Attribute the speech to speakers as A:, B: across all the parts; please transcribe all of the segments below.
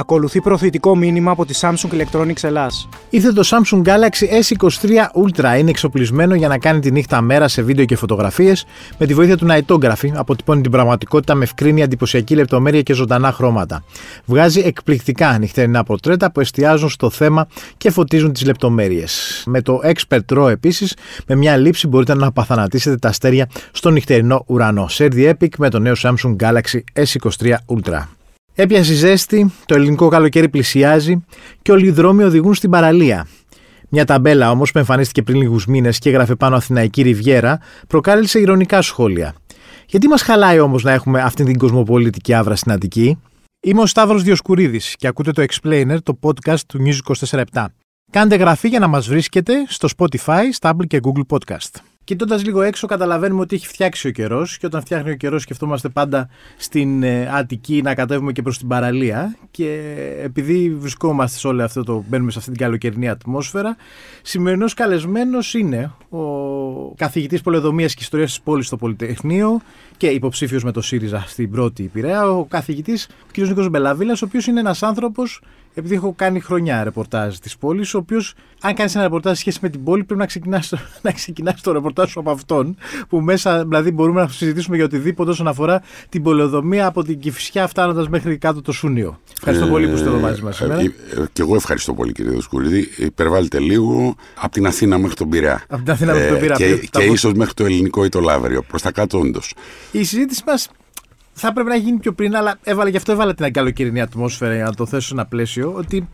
A: Ακολουθεί προωθητικό μήνυμα από τη Samsung Electronics Ελλάς.
B: Ήρθε το Samsung Galaxy S23 Ultra. Είναι εξοπλισμένο για να κάνει τη νύχτα μέρα σε βίντεο και φωτογραφίες. Με τη βοήθεια του Nightography αποτυπώνει την πραγματικότητα με ευκρίνεια, εντυπωσιακή λεπτομέρεια και ζωντανά χρώματα. Βγάζει εκπληκτικά νυχτερινά πορτρέτα που εστιάζουν στο θέμα και φωτίζουν τις λεπτομέρειες. Με το Expert RAW επίσης, με μια λήψη μπορείτε να απαθανατήσετε τα αστέρια στο νυχτερινό ουρανό. Share the Epic με το νέο Samsung Galaxy S23 Ultra. Έπιασε ζέστη, το ελληνικό καλοκαίρι πλησιάζει και όλοι οι δρόμοι οδηγούν στην παραλία. Μια ταμπέλα όμως που εμφανίστηκε πριν λίγους μήνες και έγραφε πάνω Αθηναϊκή Ριβιέρα προκάλεσε ηρωνικά σχόλια. Γιατί μας χαλάει όμως να έχουμε αυτή την κοσμοπολιτική άβρα στην Αττική; Είμαι ο Σταύρος Διοσκουρίδης και ακούτε το Explainer, το podcast του News 24 Κάντε γραφή για να μας βρίσκετε στο Spotify, Stable και Google Podcast. Κοιτώντας λίγο έξω, καταλαβαίνουμε ότι έχει φτιάξει ο καιρός και όταν φτιάχνει ο καιρός, σκεφτόμαστε πάντα στην ε, Αττική να κατέβουμε και προς την παραλία. Και επειδή βρισκόμαστε σε όλο αυτό το. μπαίνουμε σε αυτή την καλοκαιρινή ατμόσφαιρα, σημερινός καλεσμένος είναι ο καθηγητής Πολεδομία και Ιστορίας της Πόλης στο Πολυτεχνείο και υποψήφιος με το ΣΥΡΙΖΑ στην πρώτη Πειραιά, ο καθηγητής κ. Νίκος Μπελαβίλας, ο οποίος είναι ένας άνθρωπος επειδή έχω κάνει χρονιά ρεπορτάζ της πόλης, ο οποίος, αν κάνεις ένα ρεπορτάζ σχέση με την πόλη, πρέπει να ξεκινάς να ξεκινάς το ρεπορτάζ σου από αυτόν. Που μέσα, δηλαδή, μπορούμε να συζητήσουμε για οτιδήποτε όσον αφορά την πολεοδομία από την Κυφσιά φτάνοντας μέχρι κάτω το Σούνιο. Ευχαριστώ πολύ που είστε εδώ μαζί μας σήμερα. Ε,
C: ε, και εγώ ευχαριστώ πολύ, κύριε Δοσκουρίδη. Υπερβάλλετε λίγο από την Αθήνα μέχρι τον Πειραιά.
A: Από την Αθήνα μέχρι τον ε, Πειραιά.
C: Και, και ίσως μέχρι το ελληνικό ή το Λαύριο. Προς τα κάτω, όντως.
A: Η συζήτηση μας θα έπρεπε να γίνει πιο πριν, αλλά έβαλε, γι' αυτό έβαλε την καλοκαιρινή ατμόσφαιρα για να το θέσω σε ένα πλαίσιο. Ότι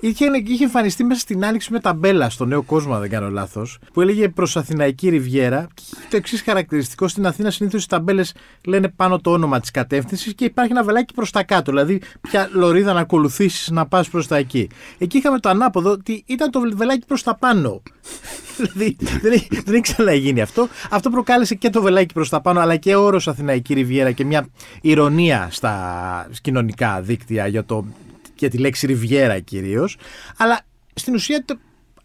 A: είχε, είχε εμφανιστεί μέσα στην άνοιξη με ταμπέλα στο νέο κόσμο, αν δεν κάνω λάθος, που έλεγε προς Αθηναϊκή Ριβιέρα. το εξής χαρακτηριστικό: στην Αθήνα συνήθως οι ταμπέλες λένε πάνω το όνομα της κατεύθυνσης και υπάρχει ένα βελάκι προς τα κάτω. Δηλαδή, ποια λωρίδα να ακολουθήσεις να πας προς τα εκεί. Εκεί είχαμε το ανάποδο ότι ήταν το βελάκι προς τα πάνω. δηλαδή, δεν, έχει, δεν έχει ξαναγίνει αυτό. Αυτό προκάλεσε και το βελάκι προς τα πάνω, αλλά και όρος Αθηναϊκή Ριβιέρα και μια ηρωνία στα κοινωνικά δίκτυα για το για τη λέξη Ριβιέρα κυρίως. Αλλά στην ουσία,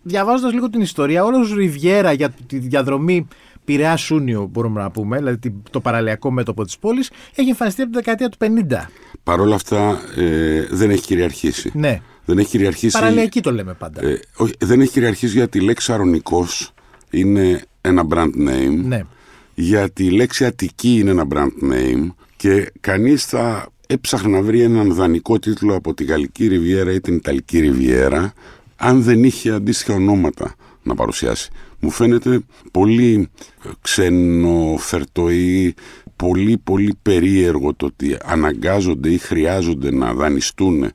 A: διαβάζοντας λίγο την ιστορία, όλος Ριβιέρα για τη διαδρομή Πειραιά Σούνιο, μπορούμε να πούμε, δηλαδή το παραλιακό μέτωπο της πόλης, έχει εμφανιστεί από τη δεκαετία του 50.
C: Παρ' όλα αυτά ε, δεν έχει κυριαρχήσει.
A: Ναι.
C: Δεν έχει κυριαρχήσει.
A: Παραλιακή το λέμε πάντα. Ε,
C: όχι, δεν έχει κυριαρχήσει γιατί η λέξη Αρωνικό είναι ένα brand name.
A: Ναι.
C: Γιατί η λέξη Αττική είναι ένα brand name και κανείς θα έψαχνα να βρει έναν δανεικό τίτλο από τη Γαλλική Ριβιέρα ή την Ιταλική Ριβιέρα αν δεν είχε αντίστοιχα ονόματα να παρουσιάσει. Μου φαίνεται πολύ ξενοφερτό ή πολύ πολύ περίεργο το ότι αναγκάζονται ή χρειάζονται να δανειστούν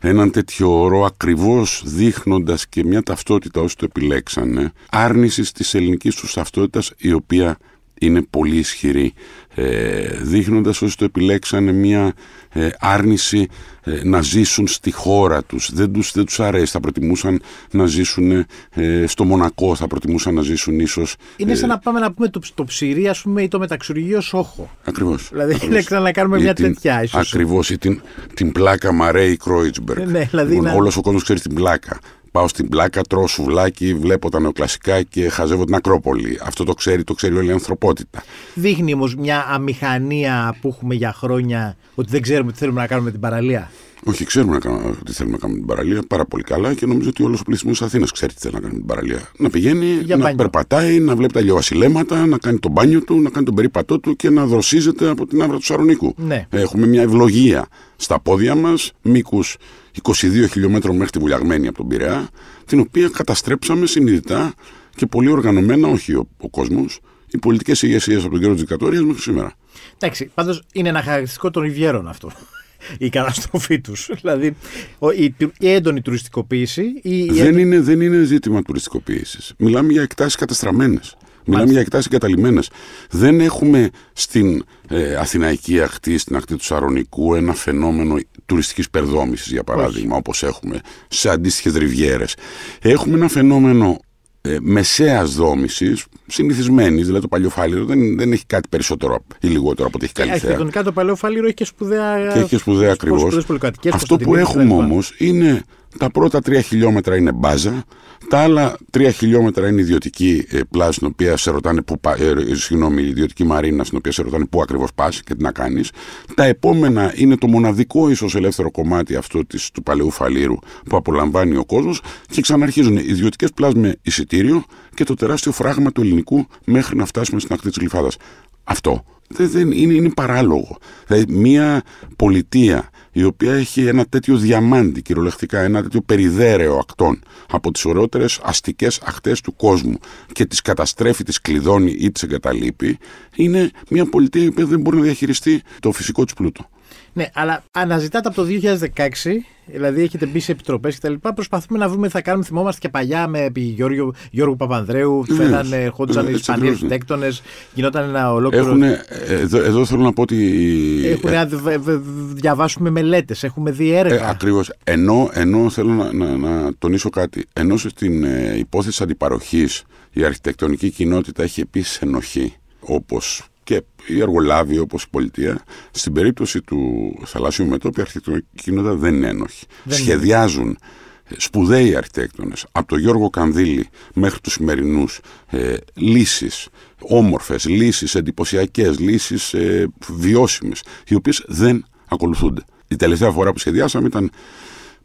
C: έναν τέτοιο όρο ακριβώς δείχνοντας και μια ταυτότητα όσοι το επιλέξανε άρνησης της ελληνικής τους ταυτότητας η οποία είναι πολύ ισχυρή ε, δείχνοντας όσοι το επιλέξανε μια ε, άρνηση ε, να ζήσουν στη χώρα τους. Δεν τους, δεν τους αρέσει. Θα προτιμούσαν να ζήσουν ε, στο Μονακό, θα προτιμούσαν να ζήσουν ίσως...
A: Είναι σαν να πάμε να πούμε το, το ψυρί ας πούμε ή το μεταξουργείο Σόχο.
C: Ακριβώς.
A: Δηλαδή
C: ακριβώς.
A: είναι να κάνουμε μια
C: την,
A: τέτοια ίσως.
C: Ακριβώς ή την, την πλάκα Μαρέι Κρόιτσμπεργκ.
A: Ναι, δηλαδή
C: λοιπόν,
A: να...
C: Όλος ο κόσμος ξέρει την πλάκα. Πάω στην πλάκα, τρώω σουβλάκι, βλέπω τα νεοκλασικά και χαζεύω την Ακρόπολη. Αυτό το ξέρει, το ξέρει όλη η ανθρωπότητα.
A: Δείχνει όμως μια αμηχανία που έχουμε για χρόνια ότι δεν ξέρουμε τι θέλουμε να κάνουμε την παραλία.
C: Όχι, ξέρουμε να κάνουμε, τι θέλουμε να κάνουμε την παραλία πάρα πολύ καλά και νομίζω ότι όλος ο πληθυσμός της Αθήνας ξέρει τι θέλει να κάνει την παραλία. Να πηγαίνει,
A: Για
C: να
A: μπάνιο.
C: περπατάει, να βλέπει τα λιοβασιλέματα, να κάνει το μπάνιο του, να κάνει τον περίπατό του και να δροσίζεται από την άβρα του Σαρονίκου.
A: Ναι.
C: Έχουμε μια ευλογία στα πόδια μας, μήκους 22 χιλιόμετρων μέχρι τη Βουλιαγμένη από τον Πειραιά, την οποία καταστρέψαμε συνειδητά και πολύ οργανωμένα, όχι ο, ο κόσμος, οι πολιτικές ηγεσίες από τον καιρό τη δικτατορία μέχρι σήμερα.
A: Εντάξει, πάντως είναι ένα χαρακτηριστικό των Ριβιέρων αυτό. Η καταστροφή τους. Δηλαδή ο- η, η έντονη τουριστικοποίηση. Η, η
C: Δεν είναι, δεν είναι ζήτημα τουριστικοποίησης. Μιλάμε για εκτάσεις καταστραμμένε. Μιλάμε για εκτάσεις εγκαταλειμμένες. Δεν έχουμε στην ε, Αθηναϊκή ακτή, στην ακτή του Σαρονικού, ένα φαινόμενο τουριστικής περδόμησης, για παράδειγμα, όπως έχουμε σε αντίστοιχες ριβιέρες. Έχουμε ένα φαινόμενο ε, μεσαίας δόμησης, συνηθισμένης, δηλαδή το παλιοφάλιρο δεν, δεν έχει κάτι περισσότερο ή λιγότερο από ότι έχει καλή θέα.
A: Αρχιτεκτονικά το παλαιό φάληρο έχει και σπουδαία.
C: Και έχει και σπουδαία ακριβώς.
A: σπουδαίες πολυκατοικίες,
C: Αυτό που
A: Κωνσταντινίδης
C: έχουμε
A: κτλ.
C: όμως είναι Τα πρώτα τρία χιλιόμετρα είναι μπάζα. Τα άλλα τρία χιλιόμετρα είναι ιδιωτική ε, πλάζη, στην οποία σε ρωτάνε που, ε, συγγνώμη, ιδιωτική μαρίνα, στην οποία σε ρωτάνε πού ακριβώς πας και τι να κάνεις. Τα επόμενα είναι το μοναδικό ίσως ελεύθερο κομμάτι αυτό της, του παλαιού φαλήρου που απολαμβάνει ο κόσμος και ξαναρχίζουν ιδιωτικές πλάζ με εισιτήριο και το τεράστιο φράγμα του ελληνικού μέχρι να φτάσουμε στην ακτή της Γλυφάδας. Αυτό δεν, είναι, είναι παράλογο. Δηλαδή, μια πολιτεία η οποία έχει ένα τέτοιο διαμάντι κυριολεκτικά, ένα τέτοιο περιδέρεο ακτών από τις ωραιότερες αστικές ακτές του κόσμου και τις καταστρέφει, τις κλειδώνει ή τις εγκαταλείπει, είναι μια πολιτεία η οποία δεν μπορεί να διαχειριστεί το φυσικό της πλούτο.
A: Ναι, αλλά αναζητάτε από το 2016, δηλαδή έχετε μπει σε επιτροπές λοιπά, Προσπαθούμε να βρούμε τι θα κάνουμε. Θυμόμαστε και παλιά με επί Γιώργο, Γιώργο Παπανδρέου. Ναι, φέρανε, ερχόντουσαν οι Ισπανοί αρχιτέκτονες, γινόταν ένα ολόκληρο.
C: Έχουνε, εδώ, εδώ θέλω να πω ότι.
A: Έχουν ε, διαβάσουμε μελέτες, έχουμε δει έργα. Ε,
C: Ακριβώς. Ενώ, ενώ θέλω να, να, να, τονίσω κάτι. Ενώ στην ε, υπόθεση αντιπαροχής η αρχιτεκτονική κοινότητα έχει επίσης ενοχή. Όπως και οι εργολάβοι όπως η πολιτεία, στην περίπτωση του θαλάσσιου μετώπιου, η αρχιτεκτονική κοινότητα δεν είναι ένοχη. Σχεδιάζουν σπουδαίοι αρχιτέκτονες, από τον Γιώργο Κανδύλη μέχρι τους σημερινούς, ε, λύσεις, όμορφες, λύσεις εντυπωσιακές, λύσεις ε, βιώσιμες, οι οποίες δεν ακολουθούνται. Η τελευταία φορά που σχεδιάσαμε ήταν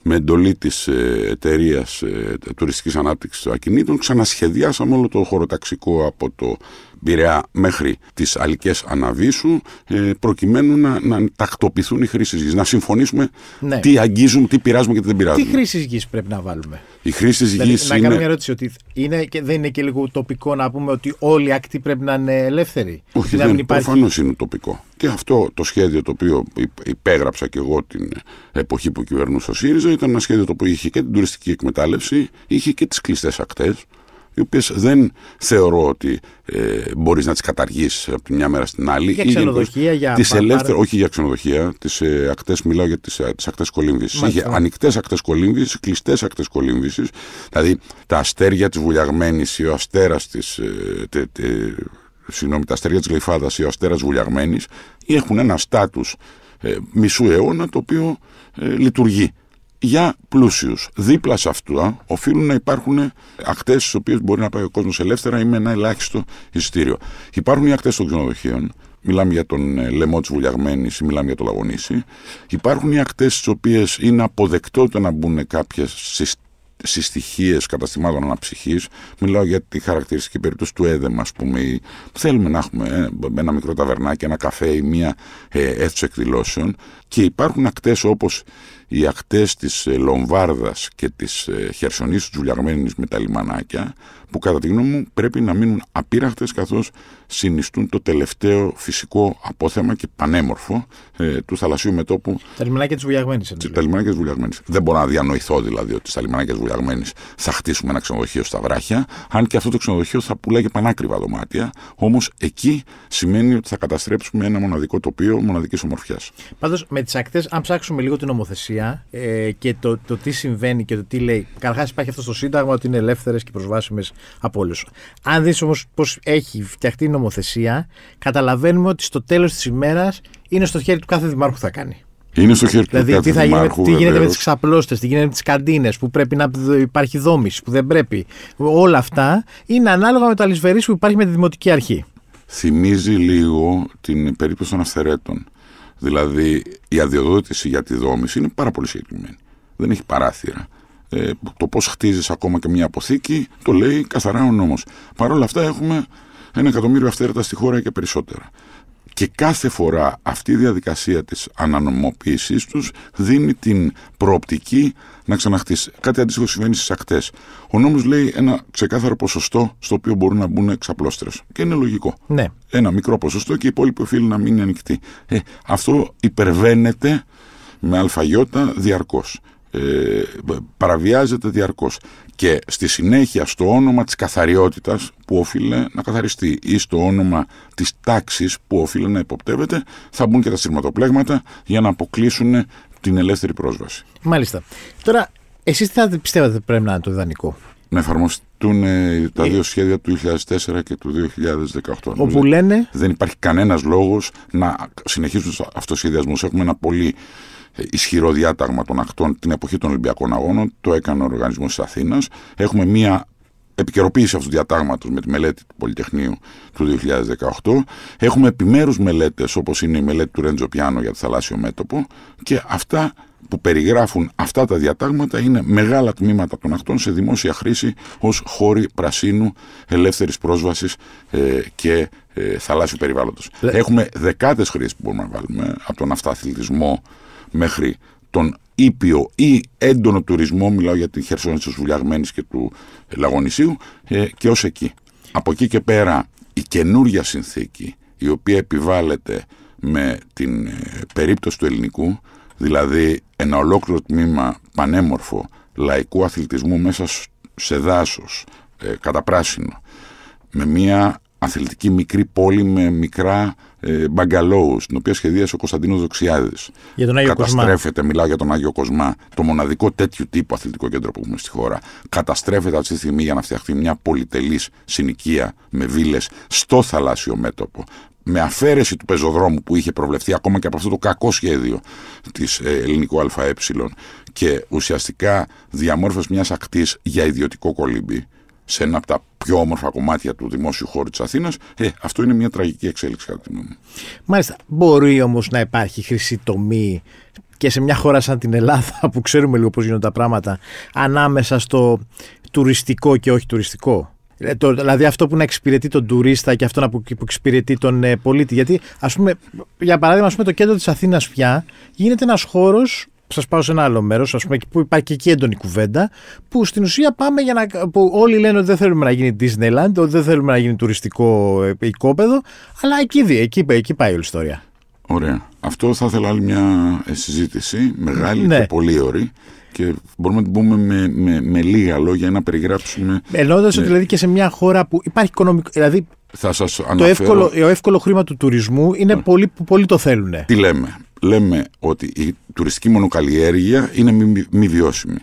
C: με εντολή της ε, εταιρείας ε, τουριστικής ανάπτυξης των ακινήτων, ξανασχεδιάσαμε όλο το χωροταξικό από το Πειραιά μέχρι τις Αλικές Αναβίσου, ε, προκειμένου να, να τακτοποιηθούν οι χρήσεις γης. Να συμφωνήσουμε ναι. τι αγγίζουμε, τι πειράζουμε και τι δεν πειράζουμε.
A: Τι χρήσεις γης πρέπει να βάλουμε;
C: Η χρήση δηλαδή, γης.
A: Να κάνω μια ερώτηση. Ότι είναι και, δεν είναι και λίγο τοπικό να πούμε ότι όλοι οι ακτοί πρέπει να είναι ελεύθεροι.
C: Όχι, δεν, υπάρχει... προφανώς είναι τοπικό. Και αυτό το σχέδιο το οποίο υπέγραψα και εγώ την εποχή που κυβερνούσε ο ΣΥΡΙΖΑ ήταν ένα σχέδιο το οποίο είχε και την τουριστική εκμετάλλευση, είχε και τις κλειστές ακτές οι οποίες δεν θεωρώ ότι ε, μπορείς να τις καταργήσεις από τη μια μέρα στην άλλη.
A: Για ξενοδοχεία, για
C: τις ελεύθερες, Όχι για ξενοδοχεία, τις ε, ακτές, μιλάω για τις τις ε, ακτές κολύμβησης. Είχε ανοιχτές ακτές κολύμβησης, κλειστές ακτές κολύμβησης. Δηλαδή τα αστέρια της βουλιαγμένης ή ο αστέρας της. Ε, συγγνώμη, τα αστέρια της Γλυφάδας ή ο αστέρας βουλιαγμένης έχουν ένα στάτους ε, μισού αιώνα το οποίο ε, λειτουργεί για πλούσιους. Δίπλα σε αυτό οφείλουν να υπάρχουν ακτές στις οποίες μπορεί να πάει ο κόσμος ελεύθερα ή με ένα ελάχιστο εισιτήριο. Υπάρχουν οι ακτές των ξενοδοχείων. Μιλάμε για τον ε, λαιμό της Βουλιαγμένης ή μιλάμε για το Λαγονίσι. Υπάρχουν οι ακτές στις οποίες είναι αποδεκτό το να μπουν κάποιες συστοιχίες καταστημάτων αναψυχής. Μιλάω για τη χαρακτηριστική περίπτωση του ΕΔΕΜ, ας πούμε. Θέλουμε να έχουμε ε, ένα μικρό ταβερνάκι, ένα καφέ ή μία ε, αίθουσα εκδηλώσεων. Και υπάρχουν ακτές όπως οι ακτές της ε, Λομβάρδας και της ε, Χερσονήσου Τζουλιαγμένης με τα λιμανάκια που κατά τη γνώμη μου πρέπει να μείνουν απείραχτες καθώς συνιστούν το τελευταίο φυσικό απόθεμα και πανέμορφο ε, του θαλασσίου μετόπου.
A: Τα λιμανάκια της Βουλιαγμένης.
C: Τα λιμανάκια της Βουλιαγμένης. Δεν μπορώ να διανοηθώ δηλαδή ότι στα λιμανάκια της Βουλιαγμένης θα χτίσουμε ένα ξενοδοχείο στα βράχια, αν και αυτό το ξενοδοχείο θα πουλάει πανάκριβα δωμάτια. Όμως εκεί σημαίνει ότι θα καταστρέψουμε ένα μοναδικό τοπίο μοναδικής ομορφιάς.
A: Πάντως με τις ακτές, αν ψάξουμε λίγο την νομοθεσία ε, και το, το τι συμβαίνει και το τι λέει. Καταρχάς υπάρχει αυτό στο Σύνταγμα ότι είναι ελεύθερες και προσβάσιμες από όλους. Αν δεις όμως πώς έχει φτιαχτεί νομοθεσία, καταλαβαίνουμε ότι στο τέλος της ημέρας είναι στο χέρι του κάθε δημάρχου που θα κάνει.
C: Είναι στο χέρι
A: δηλαδή,
C: του κάθε
A: τι, θα
C: δημάρχου,
A: τι γίνεται με τις ξαπλώστες, τι γίνεται με τις καντίνες που πρέπει να υπάρχει δόμηση, που δεν πρέπει. Όλα αυτά είναι ανάλογα με το αλυσβερή που υπάρχει με τη δημοτική αρχή.
C: Θυμίζει λίγο την περίπτωση των αυθαιρέτων. Δηλαδή η αδειοδότηση για τη δόμηση είναι πάρα πολύ συγκεκριμένη. Δεν έχει παράθυρα. Ε, το πώς χτίζεις ακόμα και μια αποθήκη το λέει καθαρά ο νόμος. Παρ' όλα αυτά έχουμε ένα εκατομμύριο αυθαίρετα στη χώρα και περισσότερα. Και κάθε φορά αυτή η διαδικασία της ανανομοποίησής τους δίνει την προοπτική να ξαναχτίσει. Κάτι αντίστοιχο συμβαίνει στις ακτές. Ο νόμος λέει ένα ξεκάθαρο ποσοστό στο οποίο μπορούν να μπουν εξαπλώστρες. Και είναι λογικό.
A: Ναι.
C: Ένα μικρό ποσοστό και οι υπόλοιποι οφείλουν να μείνει ανοιχτοί. Ε, αυτό υπερβαίνεται με αλφαγιώτα διαρκώς. Ε, παραβιάζεται διαρκώς και στη συνέχεια στο όνομα της καθαριότητας που οφείλει να καθαριστεί ή στο όνομα της τάξης που οφείλει να υποπτεύεται θα μπουν και τα σειρματοπλέγματα για να αποκλείσουν την ελεύθερη πρόσβαση.
A: Μάλιστα. Τώρα, εσείς τι θα πιστεύετε πρέπει να είναι το ιδανικό;
C: Να εφαρμοστούν ε, τα ε. δύο σχέδια του 2004 και του 2018.
A: Όπου λένε...
C: Δεν υπάρχει κανένας λόγος να συνεχίσουν αυτοσχεδιασμούς. Έχουμε ένα πολύ ισχυρό διάταγμα των ακτών την εποχή των Ολυμπιακών Αγώνων. Το έκανε ο Οργανισμός της Αθήνας. Έχουμε μία επικαιροποίηση αυτού του διατάγματος με τη μελέτη του Πολυτεχνείου του 2018. Έχουμε επιμέρους μελέτες, όπως είναι η μελέτη του Ρέντζο Πιάνο για το θαλάσσιο μέτωπο, και αυτά που περιγράφουν αυτά τα διατάγματα είναι μεγάλα τμήματα των ακτών σε δημόσια χρήση ως χώροι πρασίνου, ελεύθερης πρόσβασης ε, και ε, θαλάσσιου περιβάλλοντος. Έχουμε δεκάδες χρήσεις που μπορούμε να βάλουμε, από τον αυταθλητισμό μέχρι τον ήπιο ή έντονο τουρισμό, μιλάω για τη χερσόνηση της Βουλιαγμένης και του Λαγονισίου ε, και ως εκεί. Από εκεί και πέρα η καινούρια συνθήκη η οποία επιβάλλεται με την ε, περίπτωση του ελληνικού δηλαδή ένα ολόκληρο τμήμα πανέμορφο λαϊκού αθλητισμού μέσα σε δάσος, ε, κατά πράσινο, με μια αθλητική μικρή πόλη με μικρά ε, μπαγκαλόους, την οποία σχεδίασε ο Κωνσταντίνος Δοξιάδης.
A: Για τον Άγιο
C: Καταστρέφεται, μιλάω για τον Άγιο Κοσμά, το μοναδικό τέτοιου τύπου αθλητικό κέντρο που έχουμε στη χώρα. Καταστρέφεται αυτή τη στιγμή για να φτιαχτεί μια πολυτελής συνοικία με βίλες στο θαλάσσιο μέτωπο με αφαίρεση του πεζοδρόμου που είχε προβλεφθεί ακόμα και από αυτό το κακό σχέδιο της ε, ελληνικού ΑΕ και ουσιαστικά διαμόρφωση μιας ακτής για ιδιωτικό κολύμπι σε ένα από τα πιο όμορφα κομμάτια του δημόσιου χώρου της Αθήνας, ε, αυτό είναι μια τραγική εξέλιξη κατά τη γνώμη μου.
A: Μάλιστα. Μπορεί όμως να υπάρχει χρυσή τομή και σε μια χώρα σαν την Ελλάδα που ξέρουμε λίγο πώς γίνονται τα πράγματα ανάμεσα στο τουριστικό και όχι τουριστικό; Ε, δηλαδή αυτό που να εξυπηρετεί τον τουρίστα και αυτό που, που εξυπηρετεί τον ε, πολίτη. Γιατί, ας πούμε, για παράδειγμα, ας πούμε, το κέντρο της Αθήνας πια γίνεται ένας χώρος. Σας πάω σε ένα άλλο μέρος, που υπάρχει και εκεί έντονη κουβέντα, που στην ουσία πάμε για να. που όλοι λένε ότι δεν θέλουμε να γίνει Disneyland, ότι δεν θέλουμε να γίνει τουριστικό ε, οικόπεδο, αλλά εκεί, εκεί, εκεί πάει όλη η ιστορία.
C: Ωραία. Αυτό θα ήθελα άλλη μια συζήτηση, μεγάλη ναι. και πολύ ωραία και μπορούμε να την πούμε με, με, με λίγα λόγια να περιγράψουμε.
A: Εννοώντας ότι δηλαδή και σε μια χώρα που υπάρχει οικονομικό. Δηλαδή
C: θα σας
A: το εύκολο, το εύκολο χρήμα του τουρισμού είναι πολλοί που πολλοί το θέλουν.
C: Τι λέμε; Λέμε ότι η τουριστική μονοκαλλιέργεια είναι μη, μη βιώσιμη.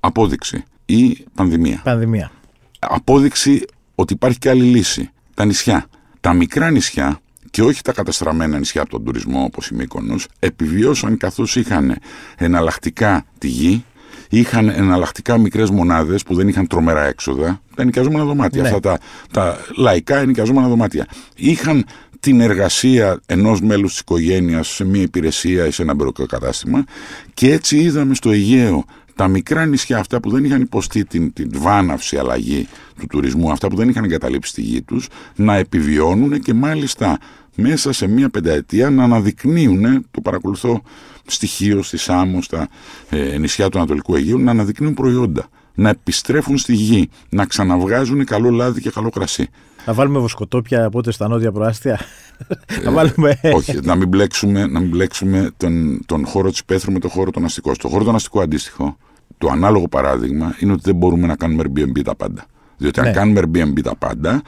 C: Απόδειξη ή πανδημία.
A: Πανδημία.
C: Απόδειξη ότι υπάρχει και άλλη λύση. Τα νησιά. Τα μικρά νησιά και όχι τα καταστραμμένα νησιά από τον τουρισμό όπως η Μύκονος επιβιώσαν καθώς είχαν εναλλακτικά τη γη είχαν εναλλακτικά μικρές μονάδες που δεν είχαν τρομερά έξοδα. Τα ενοικιαζόμενα δωμάτια. Ναι. Αυτά τα, τα λαϊκά ενοικιαζόμενα δωμάτια. Είχαν την εργασία ενός μέλους της οικογένειας σε μια υπηρεσία ή σε ένα μπεροκατάστημα και έτσι είδαμε στο Αιγαίο τα μικρά νησιά αυτά που δεν είχαν υποστεί την, την βάναυση αλλαγή του τουρισμού, αυτά που δεν είχαν εγκαταλείψει τη γη τους, να επιβιώνουν και μάλιστα μέσα σε μία πενταετία να αναδεικνύουν, το παρακολουθώ στοιχείο στη Σάμο, στα ε, νησιά του Ανατολικού Αιγείου, να αναδεικνύουν προϊόντα, να επιστρέφουν στη γη, να ξαναβγάζουν καλό λάδι και καλό κρασί.
A: Να βάλουμε βοσκοτόπια από ό,τι στα νότια προάστια.
C: να βάλουμε... όχι, να μην μπλέξουμε, να μην μπλέξουμε τον, τον χώρο της Πέθρου με τον χώρο των αστικών. Στο χώρο των αστικών αντίστοιχο, το ανάλογο παράδειγμα είναι ότι δεν μπορούμε να κάνουμε Airbnb τα πάντα. Διότι αν ναι. κάνουμε Airbnb τα πάντα,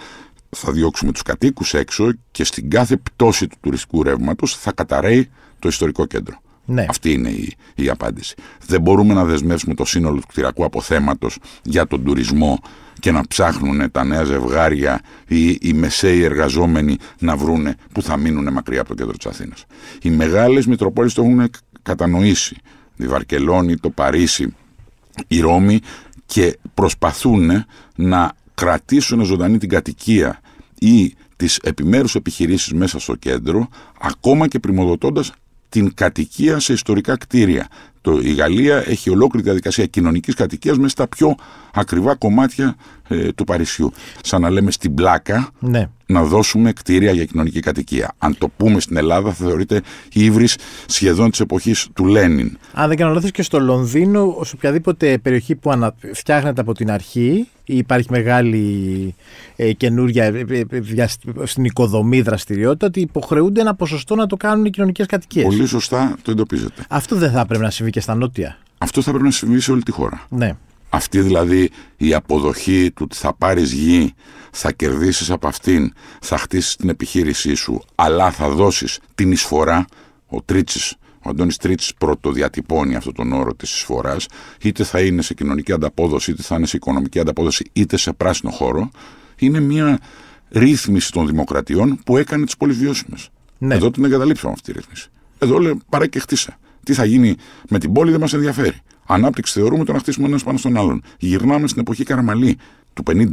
C: θα διώξουμε τους κατοίκους έξω και στην κάθε πτώση του τουριστικού ρεύματος θα καταραίει το ιστορικό κέντρο.
A: Ναι.
C: Αυτή είναι η, η απάντηση. Δεν μπορούμε να δεσμεύσουμε το σύνολο του κτηριακού αποθέματος για τον τουρισμό και να ψάχνουν τα νέα ζευγάρια ή οι μεσαίοι εργαζόμενοι να βρούνε που θα μείνουν μακριά από το κέντρο της Αθήνας. Οι μεγάλες Μητροπόλεις το έχουν κατανοήσει. Η Βαρκελόνη, το Παρίσι, η Ρώμη και προσπαθούν να κρατήσουν ζωντανή την κατοικία ή τις επιμέρους επιχειρήσεις μέσα στο κέντρο, ακόμα και πρημοδοτώντας την κατοικία σε ιστορικά κτίρια. Το, η Γαλλία έχει ολόκληρη διαδικασία κοινωνικής κατοικίας μέσα στα πιο ακριβά κομμάτια ε, του Παρισιού. Σαν να λέμε στην πλάκα
A: ναι.
C: Να δώσουμε κτίρια για κοινωνική κατοικία. Αν το πούμε στην Ελλάδα θα θεωρείται ύβρις σχεδόν της εποχής του Λένιν.
A: Αν δεν κάνω λάθος και στο Λονδίνο, σε οποιαδήποτε περιοχή που ανα... φτιάχνεται από την αρχή ή υπάρχει μεγάλη ε, καινούρια ε, ε, ε στην οικοδομή δραστηριότητα, ότι υποχρεούνται ένα ποσοστό να το κάνουν οι κοινωνικές κατοικίες.
C: Πολύ σωστά το εντοπίζετε.
A: Αυτό δεν θα πρέπει να συμβεί και στα νότια.
C: Αυτό θα πρέπει να συμβεί σε όλη τη χώρα.
A: Ναι.
C: Αυτή δηλαδή η αποδοχή του ότι θα πάρεις γη, θα κερδίσεις από αυτήν, θα χτίσεις την επιχείρησή σου, αλλά θα δώσεις την εισφορά, ο Τρίτσης, ο Αντώνης Τρίτσης πρώτο διατυπώνει αυτόν τον όρο της εισφοράς, είτε θα είναι σε κοινωνική ανταπόδοση, είτε θα είναι σε οικονομική ανταπόδοση, είτε σε πράσινο χώρο, είναι μια ρύθμιση των δημοκρατιών που έκανε τις πολυβιώσιμες. Ναι. Εδώ την εγκαταλείψαμε αυτή τη ρύθμιση. Εδώ λέει παρά και χτίσε. Τι θα γίνει με την πόλη δεν μας ενδιαφέρει. Ανάπτυξη θεωρούμε το να χτίσουμε ένας πάνω στον άλλον. Γυρνάμε στην εποχή Καραμαλή του 50.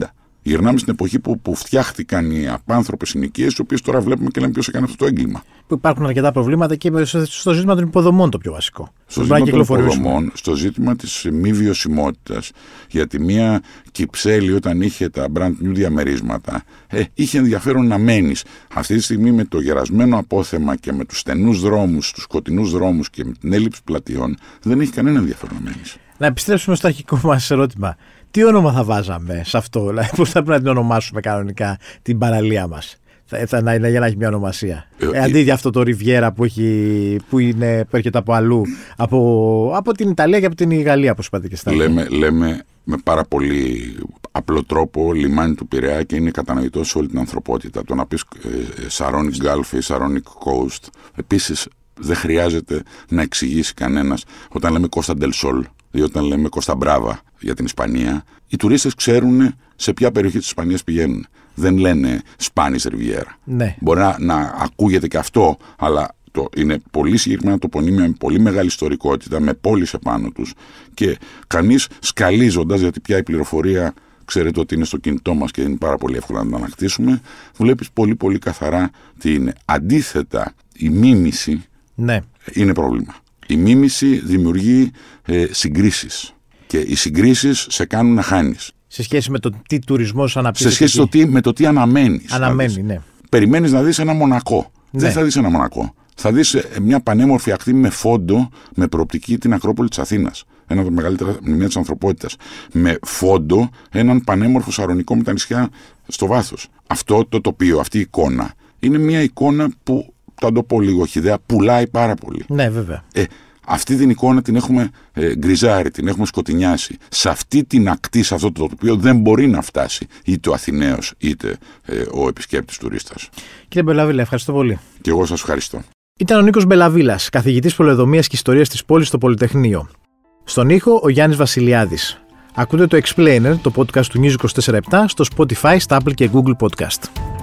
C: Γυρνάμε στην εποχή που, που φτιάχτηκαν οι απάνθρωπες συνοικίες, τι οποίες τώρα βλέπουμε και λέμε ποιος έκανε αυτό το έγκλημα.
A: Που υπάρχουν αρκετά προβλήματα και στο ζήτημα των υποδομών το πιο βασικό.
C: Στο ζήτημα των υποδομών, στο ζήτημα της μη βιωσιμότητας. Γιατί μια κυψέλη όταν είχε τα brand new διαμερίσματα, ε, είχε ενδιαφέρον να μένεις. Αυτή τη στιγμή με το γερασμένο απόθεμα και με τους στενούς δρόμους, τους σκοτεινούς δρόμους και με την έλλειψη πλατιών, δεν έχει κανένα ενδιαφέρον να μένεις.
A: Να επιστρέψουμε στο αρχικό μας ερώτημα τι όνομα θα βάζαμε σε αυτό, δηλαδή πώ θα πρέπει να την ονομάσουμε κανονικά την παραλία μας; Θα, θα, να, για να έχει μια ονομασία. Ε, ε, αντί για αυτό το Ριβιέρα που, έχει, που, είναι, που έρχεται από αλλού, από, από την Ιταλία και από την Γαλλία, όπως είπατε και στα
C: λέμε, λέμε με πάρα πολύ απλό τρόπο λιμάνι του Πειραιά και είναι κατανοητό σε όλη την ανθρωπότητα. Το να πεις ε, Saronic Gulf ή Saronic Coast. Επίσης, δεν χρειάζεται να εξηγήσει κανένας όταν λέμε Κώστα Ντελσόλ ή όταν λέμε Κώστα Μπράβα για την Ισπανία, οι τουρίστες ξέρουν σε ποια περιοχή της Ισπανίας πηγαίνουν. Δεν λένε Σπάνι Ριβιέρα.
A: Ναι.
C: Μπορεί να, να ακούγεται και αυτό, αλλά το, είναι πολύ συγκεκριμένα τοπονίμια με πολύ μεγάλη ιστορικότητα, με πόλεις επάνω τους και κανείς σκαλίζοντας, γιατί πια η πληροφορία ξέρετε ότι είναι στο κινητό μας και είναι πάρα πολύ εύκολο να την ανακτήσουμε, βλέπεις πολύ πολύ καθαρά τι είναι. Αντίθετα, η μίμηση
A: ναι.
C: είναι πρόβλημα. Η μίμηση δημιουργεί ε, συγκρίσεις και οι συγκρίσεις σε κάνουν να χάνεις.
A: Σε σχέση με το τι τουρισμός αναπτύσσεται.
C: Σε σχέση το τι, με το τι αναμένεις.
A: Αναμένει, ναι.
C: Περιμένεις να δεις ένα μονακό. Ναι. Δεν θα δεις ένα μονακό. Θα δεις ε, μια πανέμορφη ακτή με φόντο, με προοπτική την Ακρόπολη της Αθήνας. Ένα από τα μεγαλύτερα μνημεία της ανθρωπότητας. Με φόντο έναν πανέμορφο σαρονικό με τα νησιά στο βάθος. Αυτό το τοπίο, αυτή η εικόνα, είναι μια εικόνα που, θα το πω λίγο χυδαία, πουλάει πάρα πολύ.
A: Ναι, βέβαια.
C: Ε, αυτή την εικόνα την έχουμε ε, γκριζάρει, την έχουμε σκοτεινιάσει. Σε αυτή την ακτή, σε αυτό το τοπίο δεν μπορεί να φτάσει είτε ο Αθηναίος είτε ε, ο επισκέπτης τουρίστας.
A: Κύριε Μπελαβίλα, ευχαριστώ πολύ.
C: Και εγώ σας ευχαριστώ.
A: Ήταν ο Νίκος Μπελαβίλας, καθηγητής πολεοδομίας και ιστορίας της πόλης στο Πολυτεχνείο. Στον ήχο ο Γιάννης Βασιλιάδης. Ακούτε το Explainer, το podcast του News 24 στο Spotify, στα Apple και Google Podcast.